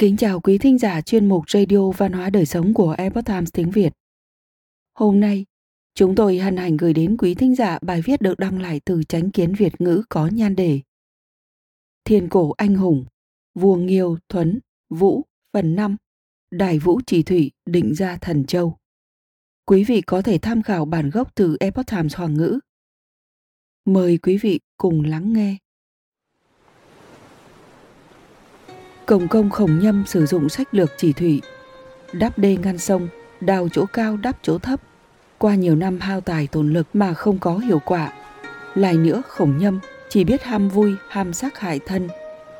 Kính chào quý thính giả chuyên mục Radio Văn hóa Đời Sống của Epoch Times tiếng Việt. Hôm nay, chúng tôi hân hạnh gửi đến quý thính giả bài viết được đăng lại từ Chánh Kiến Việt ngữ có nhan đề Thiên cổ anh hùng, vua Nghiêu, Thuấn, Vũ, phần 5, Đại Vũ Chỉ Thủy định gia Thần Châu. Quý vị có thể tham khảo bản gốc từ Epoch Times Hoàng ngữ. Mời quý vị cùng lắng nghe. Cổng công khổng nhâm sử dụng sách lược chỉ thủy, đắp đê ngăn sông, đào chỗ cao đắp chỗ thấp. Qua nhiều năm hao tài tổn lực mà không có hiệu quả. Lại nữa khổng nhâm chỉ biết ham vui, ham sát hại thân.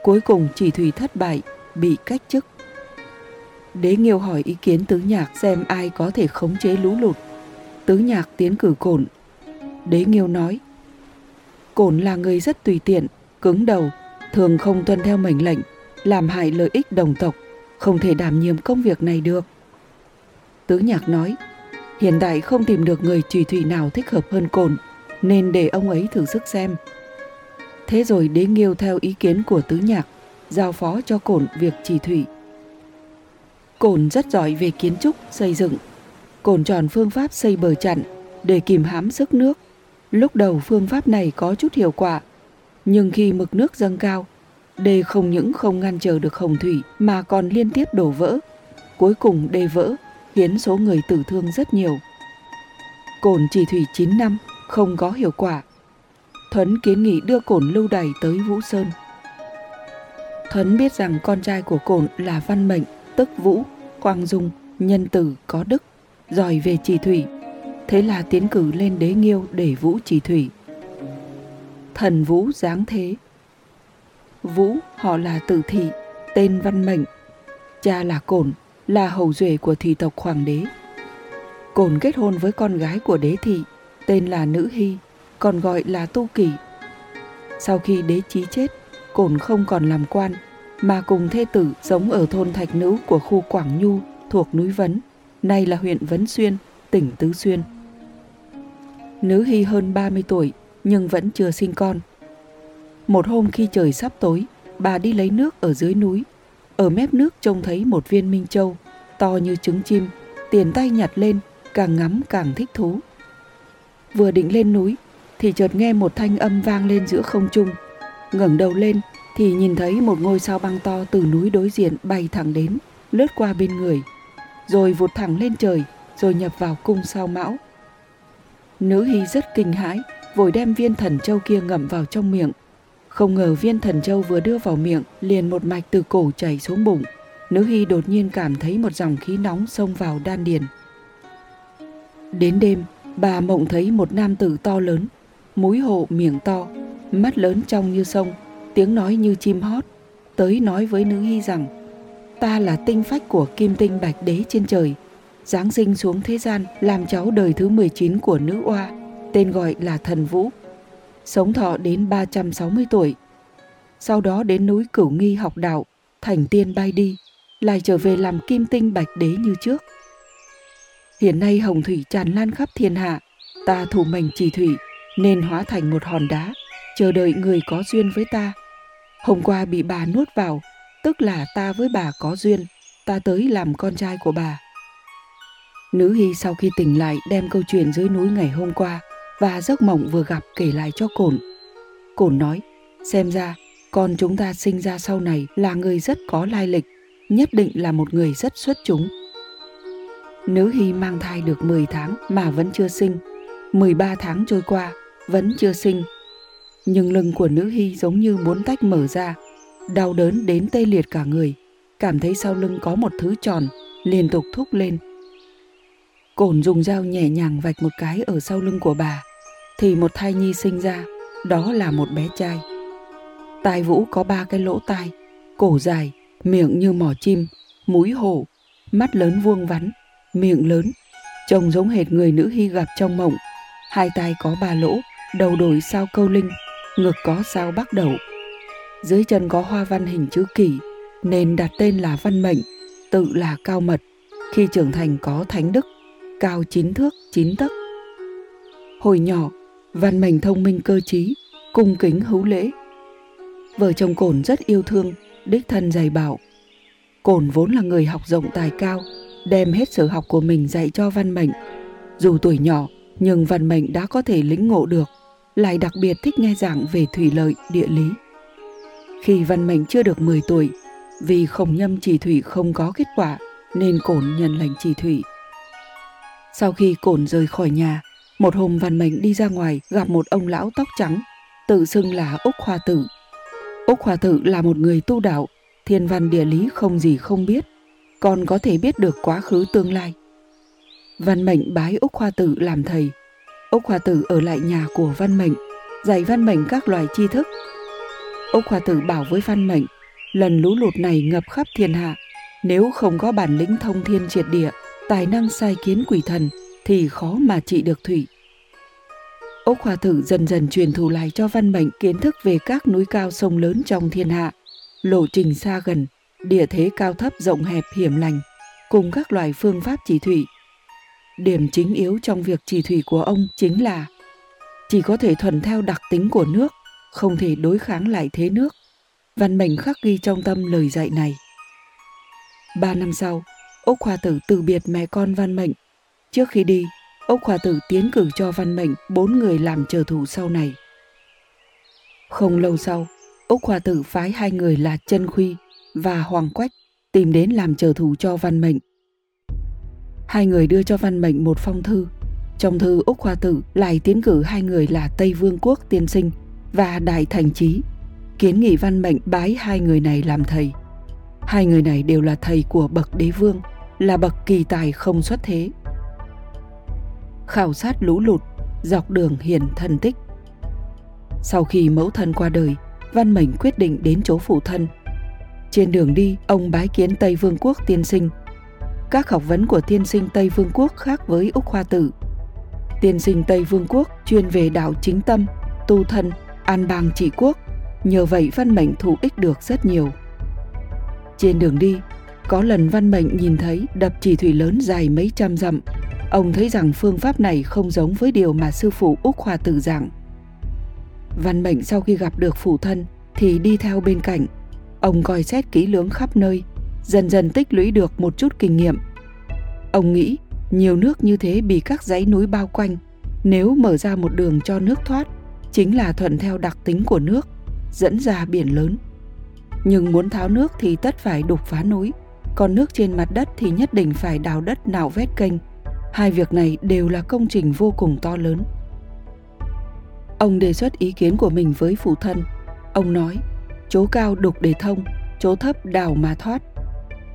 Cuối cùng chỉ thủy thất bại, bị cách chức. Đế Nghiêu hỏi ý kiến tứ nhạc xem ai có thể khống chế lũ lụt. Tứ nhạc tiến cử cổn. Đế Nghiêu nói, cổn là người rất tùy tiện, cứng đầu, thường không tuân theo mệnh lệnh, làm hại lợi ích đồng tộc, không thể đảm nhiệm công việc này được. Tứ nhạc nói, hiện tại không tìm được người trùy thủy nào thích hợp hơn cồn, nên để ông ấy thử sức xem. Thế rồi đế nghiêu theo ý kiến của tứ nhạc, giao phó cho cồn việc trì thủy. Cồn rất giỏi về kiến trúc, xây dựng. Cồn chọn phương pháp xây bờ chặn để kìm hãm sức nước. Lúc đầu phương pháp này có chút hiệu quả, nhưng khi mực nước dâng cao, đê không những không ngăn chờ được hồng thủy mà còn liên tiếp đổ vỡ. Cuối cùng đê vỡ, khiến số người tử thương rất nhiều. cồn chỉ thủy 9 năm, không có hiệu quả. Thuấn kiến nghị đưa cồn lưu đày tới Vũ Sơn. Thuấn biết rằng con trai của cồn là văn mệnh, tức Vũ, quang dung, nhân tử, có đức, giỏi về chỉ thủy. Thế là tiến cử lên đế nghiêu để Vũ chỉ thủy. Thần Vũ giáng thế, Vũ họ là Tử Thị, tên Văn Mệnh. Cha là Cổn, là hầu duệ của thị tộc Hoàng đế. Cổn kết hôn với con gái của đế thị, tên là Nữ Hy, còn gọi là Tu Kỳ. Sau khi đế chí chết, Cổn không còn làm quan, mà cùng thê tử sống ở thôn Thạch Nữ của khu Quảng Nhu thuộc núi Vấn, nay là huyện Vấn Xuyên, tỉnh Tứ Xuyên. Nữ Hy hơn 30 tuổi nhưng vẫn chưa sinh con. Một hôm khi trời sắp tối, bà đi lấy nước ở dưới núi. Ở mép nước trông thấy một viên minh châu, to như trứng chim, tiền tay nhặt lên, càng ngắm càng thích thú. Vừa định lên núi, thì chợt nghe một thanh âm vang lên giữa không trung. ngẩng đầu lên thì nhìn thấy một ngôi sao băng to từ núi đối diện bay thẳng đến, lướt qua bên người, rồi vụt thẳng lên trời, rồi nhập vào cung sao mão. Nữ hy rất kinh hãi, vội đem viên thần châu kia ngậm vào trong miệng, không ngờ viên thần châu vừa đưa vào miệng liền một mạch từ cổ chảy xuống bụng. Nữ hy đột nhiên cảm thấy một dòng khí nóng xông vào đan điền. Đến đêm, bà mộng thấy một nam tử to lớn, mũi hộ miệng to, mắt lớn trong như sông, tiếng nói như chim hót, tới nói với nữ hy rằng ta là tinh phách của kim tinh bạch đế trên trời, giáng sinh xuống thế gian làm cháu đời thứ 19 của nữ oa, tên gọi là thần vũ sống thọ đến 360 tuổi. Sau đó đến núi Cửu Nghi học đạo, thành tiên bay đi, lại trở về làm kim tinh bạch đế như trước. Hiện nay hồng thủy tràn lan khắp thiên hạ, ta thủ mệnh chỉ thủy nên hóa thành một hòn đá, chờ đợi người có duyên với ta. Hôm qua bị bà nuốt vào, tức là ta với bà có duyên, ta tới làm con trai của bà. Nữ Hy sau khi tỉnh lại đem câu chuyện dưới núi ngày hôm qua và giấc mộng vừa gặp kể lại cho Cổn. Cổn nói, xem ra con chúng ta sinh ra sau này là người rất có lai lịch, nhất định là một người rất xuất chúng. Nữ Hy mang thai được 10 tháng mà vẫn chưa sinh, 13 tháng trôi qua vẫn chưa sinh. Nhưng lưng của nữ Hy giống như muốn tách mở ra, đau đớn đến tê liệt cả người, cảm thấy sau lưng có một thứ tròn, liên tục thúc lên. Cổn dùng dao nhẹ nhàng vạch một cái ở sau lưng của bà, thì một thai nhi sinh ra, đó là một bé trai. Tai Vũ có ba cái lỗ tai, cổ dài, miệng như mỏ chim, mũi hổ, mắt lớn vuông vắn, miệng lớn, trông giống hệt người nữ hy gặp trong mộng. Hai tai có ba lỗ, đầu đổi sao câu linh, ngực có sao bắc đầu, Dưới chân có hoa văn hình chữ kỷ, nên đặt tên là Văn Mệnh, tự là Cao Mật. Khi trưởng thành có thánh đức, cao chín thước chín tấc. Hồi nhỏ, văn mệnh thông minh cơ trí, cung kính hữu lễ. Vợ chồng cổn rất yêu thương, đích thân dạy bảo. Cổn vốn là người học rộng tài cao, đem hết sở học của mình dạy cho văn mệnh. Dù tuổi nhỏ, nhưng văn mệnh đã có thể lĩnh ngộ được, lại đặc biệt thích nghe giảng về thủy lợi, địa lý. Khi văn mệnh chưa được 10 tuổi, vì khổng nhâm chỉ thủy không có kết quả, nên Cổn nhận lệnh chỉ thủy. Sau khi Cổn rời khỏi nhà, một hôm văn mệnh đi ra ngoài gặp một ông lão tóc trắng, tự xưng là Úc Hoa Tử. Úc Hoa Tử là một người tu đạo, thiên văn địa lý không gì không biết, còn có thể biết được quá khứ tương lai. Văn Mệnh bái Úc Hoa Tử làm thầy. Úc Hoa Tử ở lại nhà của Văn Mệnh, dạy Văn Mệnh các loại tri thức. Úc Hoa Tử bảo với Văn Mệnh, lần lũ lụt này ngập khắp thiên hạ, nếu không có bản lĩnh thông thiên triệt địa, tài năng sai kiến quỷ thần, thì khó mà trị được thủy. Ốc hòa Tử dần dần truyền thụ lại cho Văn Mệnh kiến thức về các núi cao sông lớn trong thiên hạ, lộ trình xa gần, địa thế cao thấp rộng hẹp hiểm lành, cùng các loại phương pháp chỉ thủy. Điểm chính yếu trong việc chỉ thủy của ông chính là chỉ có thể thuần theo đặc tính của nước, không thể đối kháng lại thế nước. Văn Mệnh khắc ghi trong tâm lời dạy này. Ba năm sau, Úc hòa Tử từ biệt mẹ con Văn Mệnh. Trước khi đi, Úc hòa Tử tiến cử cho Văn Mệnh bốn người làm trợ thủ sau này. Không lâu sau, Úc hòa Tử phái hai người là Chân Khuy và Hoàng Quách tìm đến làm trợ thủ cho Văn Mệnh. Hai người đưa cho Văn Mệnh một phong thư. Trong thư Úc hòa Tử lại tiến cử hai người là Tây Vương Quốc Tiên Sinh và Đại Thành Trí, kiến nghị Văn Mệnh bái hai người này làm thầy. Hai người này đều là thầy của bậc đế vương, là bậc kỳ tài không xuất thế. Khảo sát lũ lụt, dọc đường hiền thần tích. Sau khi mẫu thân qua đời, Văn Mệnh quyết định đến chỗ phụ thân. Trên đường đi, ông bái kiến Tây Vương quốc tiên sinh. Các học vấn của tiên sinh Tây Vương quốc khác với Úc Hoa Tử. Tiên sinh Tây Vương quốc chuyên về đạo chính tâm, tu thân, an bang trị quốc. Nhờ vậy Văn Mệnh thụ ích được rất nhiều. Trên đường đi, có lần Văn Mệnh nhìn thấy đập chỉ thủy lớn dài mấy trăm dặm. Ông thấy rằng phương pháp này không giống với điều mà sư phụ Úc hòa Tử giảng. Văn Mệnh sau khi gặp được phụ thân thì đi theo bên cạnh. Ông coi xét kỹ lưỡng khắp nơi, dần dần tích lũy được một chút kinh nghiệm. Ông nghĩ nhiều nước như thế bị các dãy núi bao quanh, nếu mở ra một đường cho nước thoát, chính là thuận theo đặc tính của nước, dẫn ra biển lớn. Nhưng muốn tháo nước thì tất phải đục phá núi, còn nước trên mặt đất thì nhất định phải đào đất nạo vét kênh. Hai việc này đều là công trình vô cùng to lớn. Ông đề xuất ý kiến của mình với phụ thân. Ông nói, chỗ cao đục để thông, chỗ thấp đào mà thoát.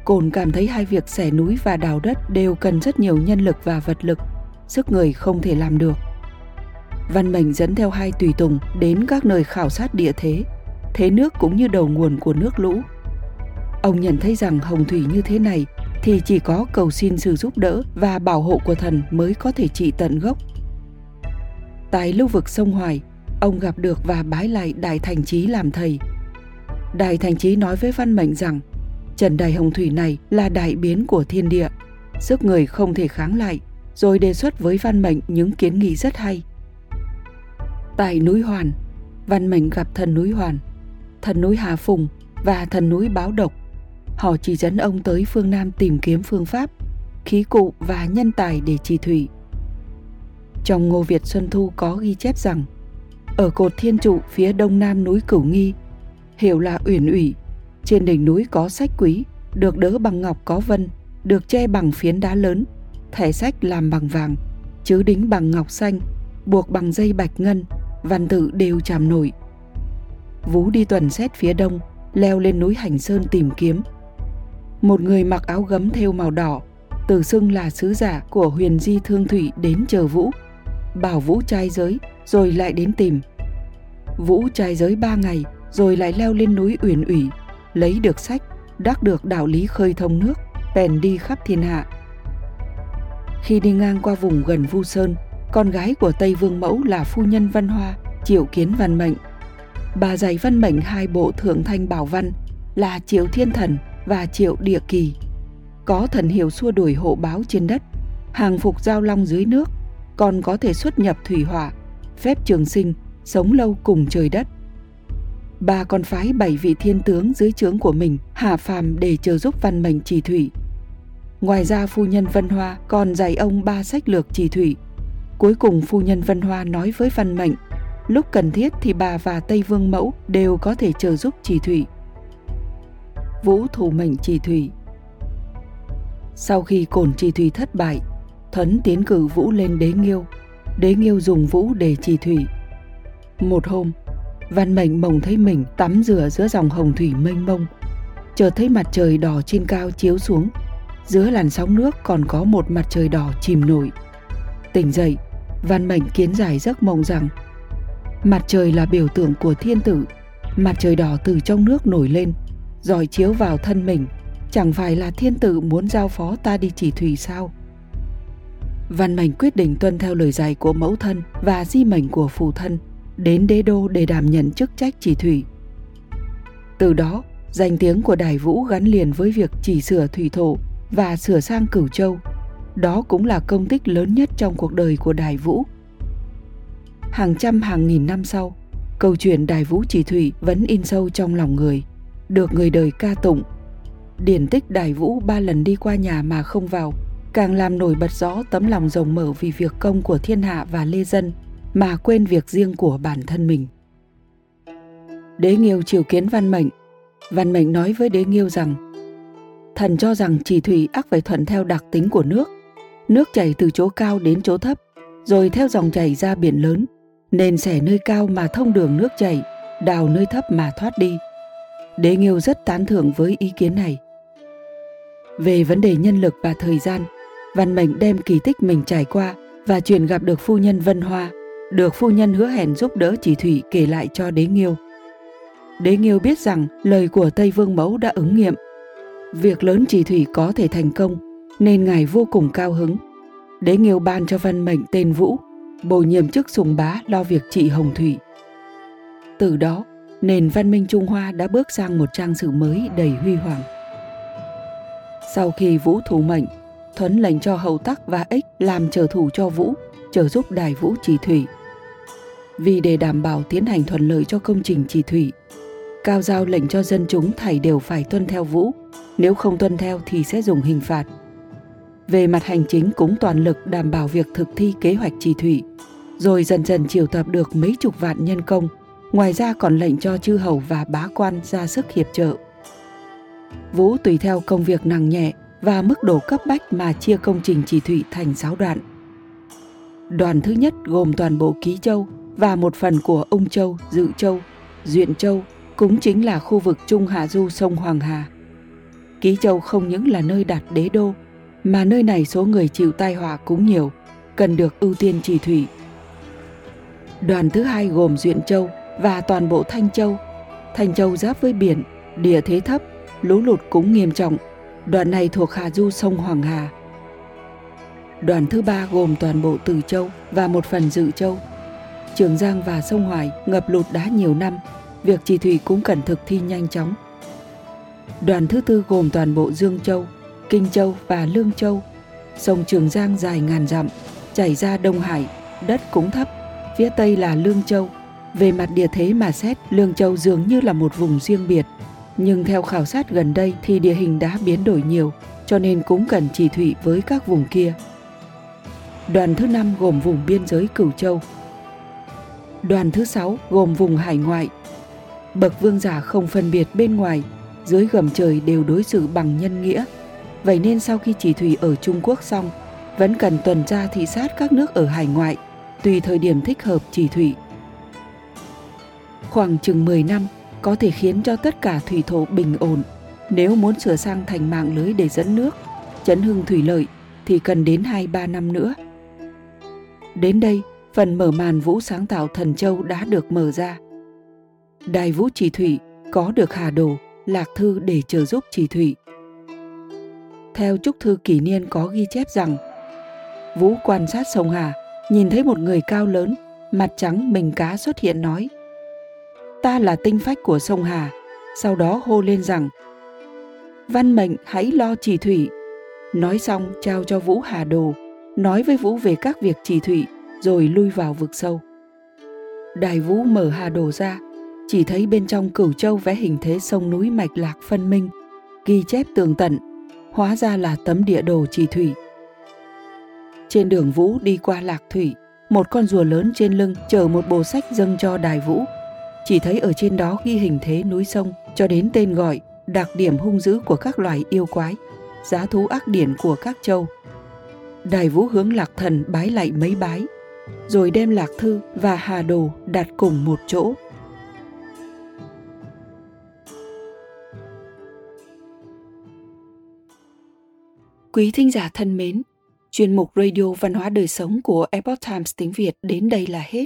Cồn cảm thấy hai việc xẻ núi và đào đất đều cần rất nhiều nhân lực và vật lực, sức người không thể làm được. Văn Mệnh dẫn theo hai tùy tùng đến các nơi khảo sát địa thế, thế nước cũng như đầu nguồn của nước lũ. Ông nhận thấy rằng hồng thủy như thế này thì chỉ có cầu xin sự giúp đỡ và bảo hộ của thần mới có thể trị tận gốc Tại lưu vực sông Hoài, ông gặp được và bái lại Đại Thành Chí làm thầy. Đại Thành Chí nói với Văn Mệnh rằng Trần Đại Hồng Thủy này là đại biến của thiên địa, sức người không thể kháng lại, rồi đề xuất với Văn Mệnh những kiến nghị rất hay. Tại núi Hoàn, Văn Mệnh gặp thần núi Hoàn, thần núi Hà Phùng và thần núi Báo Độc. Họ chỉ dẫn ông tới phương Nam tìm kiếm phương pháp, khí cụ và nhân tài để trì thủy. Trong Ngô Việt Xuân Thu có ghi chép rằng ở cột thiên trụ phía đông nam núi Cửu Nghi, hiểu là uyển ủy, trên đỉnh núi có sách quý, được đỡ bằng ngọc có vân, được che bằng phiến đá lớn, thẻ sách làm bằng vàng, chứ đính bằng ngọc xanh, buộc bằng dây bạch ngân, văn tự đều chạm nổi. Vú đi tuần xét phía đông, leo lên núi Hành Sơn tìm kiếm. Một người mặc áo gấm thêu màu đỏ, tự xưng là sứ giả của huyền di thương thủy đến chờ Vũ bảo Vũ trai giới rồi lại đến tìm. Vũ trai giới ba ngày rồi lại leo lên núi Uyển ủy, lấy được sách, đắc được đạo lý khơi thông nước, bèn đi khắp thiên hạ. Khi đi ngang qua vùng gần Vu Sơn, con gái của Tây Vương Mẫu là phu nhân Văn Hoa, Triệu Kiến Văn Mệnh. Bà dạy Văn Mệnh hai bộ thượng thanh bảo văn là Triệu Thiên Thần và Triệu Địa Kỳ. Có thần hiệu xua đuổi hộ báo trên đất, hàng phục giao long dưới nước, còn có thể xuất nhập thủy hỏa, phép trường sinh, sống lâu cùng trời đất. bà còn phái bảy vị thiên tướng dưới trướng của mình hạ phàm để chờ giúp văn mệnh trì thủy. Ngoài ra phu nhân Vân Hoa còn dạy ông ba sách lược trì thủy. Cuối cùng phu nhân Vân Hoa nói với văn mệnh, lúc cần thiết thì bà và Tây Vương Mẫu đều có thể chờ giúp chỉ thủy. Vũ thủ mệnh trì thủy Sau khi cổn trì thủy thất bại, Thuấn tiến cử Vũ lên đế nghiêu. Đế nghiêu dùng Vũ để trì thủy. Một hôm, Văn Mệnh mộng thấy mình tắm rửa giữa dòng hồng thủy mênh mông. Chợt thấy mặt trời đỏ trên cao chiếu xuống. Giữa làn sóng nước còn có một mặt trời đỏ chìm nổi. Tỉnh dậy, Văn Mệnh kiến giải giấc mộng rằng mặt trời là biểu tượng của thiên tử. Mặt trời đỏ từ trong nước nổi lên, rồi chiếu vào thân mình. Chẳng phải là thiên tử muốn giao phó ta đi chỉ thủy sao? Văn Mệnh quyết định tuân theo lời dạy của mẫu thân và di mệnh của phụ thân đến đế đô để đảm nhận chức trách chỉ thủy. Từ đó, danh tiếng của Đài Vũ gắn liền với việc chỉ sửa thủy thổ và sửa sang Cửu Châu. Đó cũng là công tích lớn nhất trong cuộc đời của Đài Vũ. Hàng trăm hàng nghìn năm sau, câu chuyện Đài Vũ chỉ thủy vẫn in sâu trong lòng người, được người đời ca tụng. Điển tích Đài Vũ ba lần đi qua nhà mà không vào, càng làm nổi bật rõ tấm lòng rộng mở vì việc công của thiên hạ và lê dân – mà quên việc riêng của bản thân mình. Đế Nghiêu triều kiến Văn Mệnh. Văn Mệnh nói với Đế Nghiêu rằng Thần cho rằng chỉ thủy ác phải thuận theo đặc tính của nước. Nước chảy từ chỗ cao đến chỗ thấp, rồi theo dòng chảy ra biển lớn, nên xẻ nơi cao mà thông đường nước chảy, đào nơi thấp mà thoát đi. Đế Nghiêu rất tán thưởng với ý kiến này. Về vấn đề nhân lực và thời gian, Văn Mệnh đem kỳ tích mình trải qua và truyền gặp được phu nhân Vân Hoa được phu nhân hứa hẹn giúp đỡ chỉ thủy kể lại cho đế nghiêu. Đế nghiêu biết rằng lời của Tây Vương Mẫu đã ứng nghiệm. Việc lớn chỉ thủy có thể thành công, nên ngài vô cùng cao hứng. Đế nghiêu ban cho văn mệnh tên Vũ, bổ nhiệm chức sùng bá lo việc trị hồng thủy. Từ đó, nền văn minh Trung Hoa đã bước sang một trang sử mới đầy huy hoàng. Sau khi Vũ thủ mệnh, Thuấn lệnh cho Hầu Tắc và Ích làm trở thủ cho Vũ, trợ giúp Đài Vũ trì Thủy vì để đảm bảo tiến hành thuận lợi cho công trình trì thủy. Cao giao lệnh cho dân chúng thảy đều phải tuân theo vũ, nếu không tuân theo thì sẽ dùng hình phạt. Về mặt hành chính cũng toàn lực đảm bảo việc thực thi kế hoạch trì thủy, rồi dần dần triệu tập được mấy chục vạn nhân công, ngoài ra còn lệnh cho chư hầu và bá quan ra sức hiệp trợ. Vũ tùy theo công việc nặng nhẹ và mức độ cấp bách mà chia công trình trì thủy thành 6 đoạn. Đoàn thứ nhất gồm toàn bộ Ký Châu, và một phần của Ung Châu, Dự Châu, Duyện Châu cũng chính là khu vực Trung Hạ Du sông Hoàng Hà. Ký Châu không những là nơi đặt đế đô, mà nơi này số người chịu tai họa cũng nhiều, cần được ưu tiên trì thủy. Đoàn thứ hai gồm Duyện Châu và toàn bộ Thanh Châu. Thanh Châu giáp với biển, địa thế thấp, lũ lụt cũng nghiêm trọng. Đoạn này thuộc Hà Du sông Hoàng Hà. Đoàn thứ ba gồm toàn bộ Từ Châu và một phần Dự Châu Trường Giang và sông Hoài ngập lụt đã nhiều năm, việc chỉ thủy cũng cần thực thi nhanh chóng. Đoàn thứ tư gồm toàn bộ Dương Châu, Kinh Châu và Lương Châu. Sông Trường Giang dài ngàn dặm, chảy ra Đông Hải, đất cũng thấp, phía tây là Lương Châu. Về mặt địa thế mà xét, Lương Châu dường như là một vùng riêng biệt, nhưng theo khảo sát gần đây thì địa hình đã biến đổi nhiều, cho nên cũng cần chỉ thủy với các vùng kia. Đoàn thứ năm gồm vùng biên giới Cửu Châu, Đoàn thứ sáu gồm vùng hải ngoại. Bậc vương giả không phân biệt bên ngoài, dưới gầm trời đều đối xử bằng nhân nghĩa. Vậy nên sau khi chỉ thủy ở Trung Quốc xong, vẫn cần tuần tra thị sát các nước ở hải ngoại, tùy thời điểm thích hợp chỉ thủy. Khoảng chừng 10 năm có thể khiến cho tất cả thủy thổ bình ổn. Nếu muốn sửa sang thành mạng lưới để dẫn nước, chấn hưng thủy lợi thì cần đến 2-3 năm nữa. Đến đây, phần mở màn vũ sáng tạo thần châu đã được mở ra. Đài vũ chỉ thủy có được hà đồ, lạc thư để trợ giúp chỉ thủy. Theo trúc thư kỷ niên có ghi chép rằng, Vũ quan sát sông Hà, nhìn thấy một người cao lớn, mặt trắng mình cá xuất hiện nói, ta là tinh phách của sông Hà, sau đó hô lên rằng, văn mệnh hãy lo trì thủy. Nói xong trao cho Vũ Hà Đồ, nói với Vũ về các việc trì thủy rồi lui vào vực sâu. Đại Vũ mở hà đồ ra, chỉ thấy bên trong cửu châu vẽ hình thế sông núi mạch lạc phân minh, ghi chép tường tận, hóa ra là tấm địa đồ chỉ thủy. Trên đường Vũ đi qua Lạc Thủy, một con rùa lớn trên lưng chở một bộ sách dâng cho Đài Vũ. Chỉ thấy ở trên đó ghi hình thế núi sông cho đến tên gọi, đặc điểm hung dữ của các loài yêu quái, giá thú ác điển của các châu. Đài Vũ hướng Lạc Thần bái lại mấy bái, rồi đem Lạc Thư và Hà Đồ đặt cùng một chỗ. Quý thính giả thân mến, chuyên mục Radio Văn hóa Đời Sống của Epoch Times tiếng Việt đến đây là hết.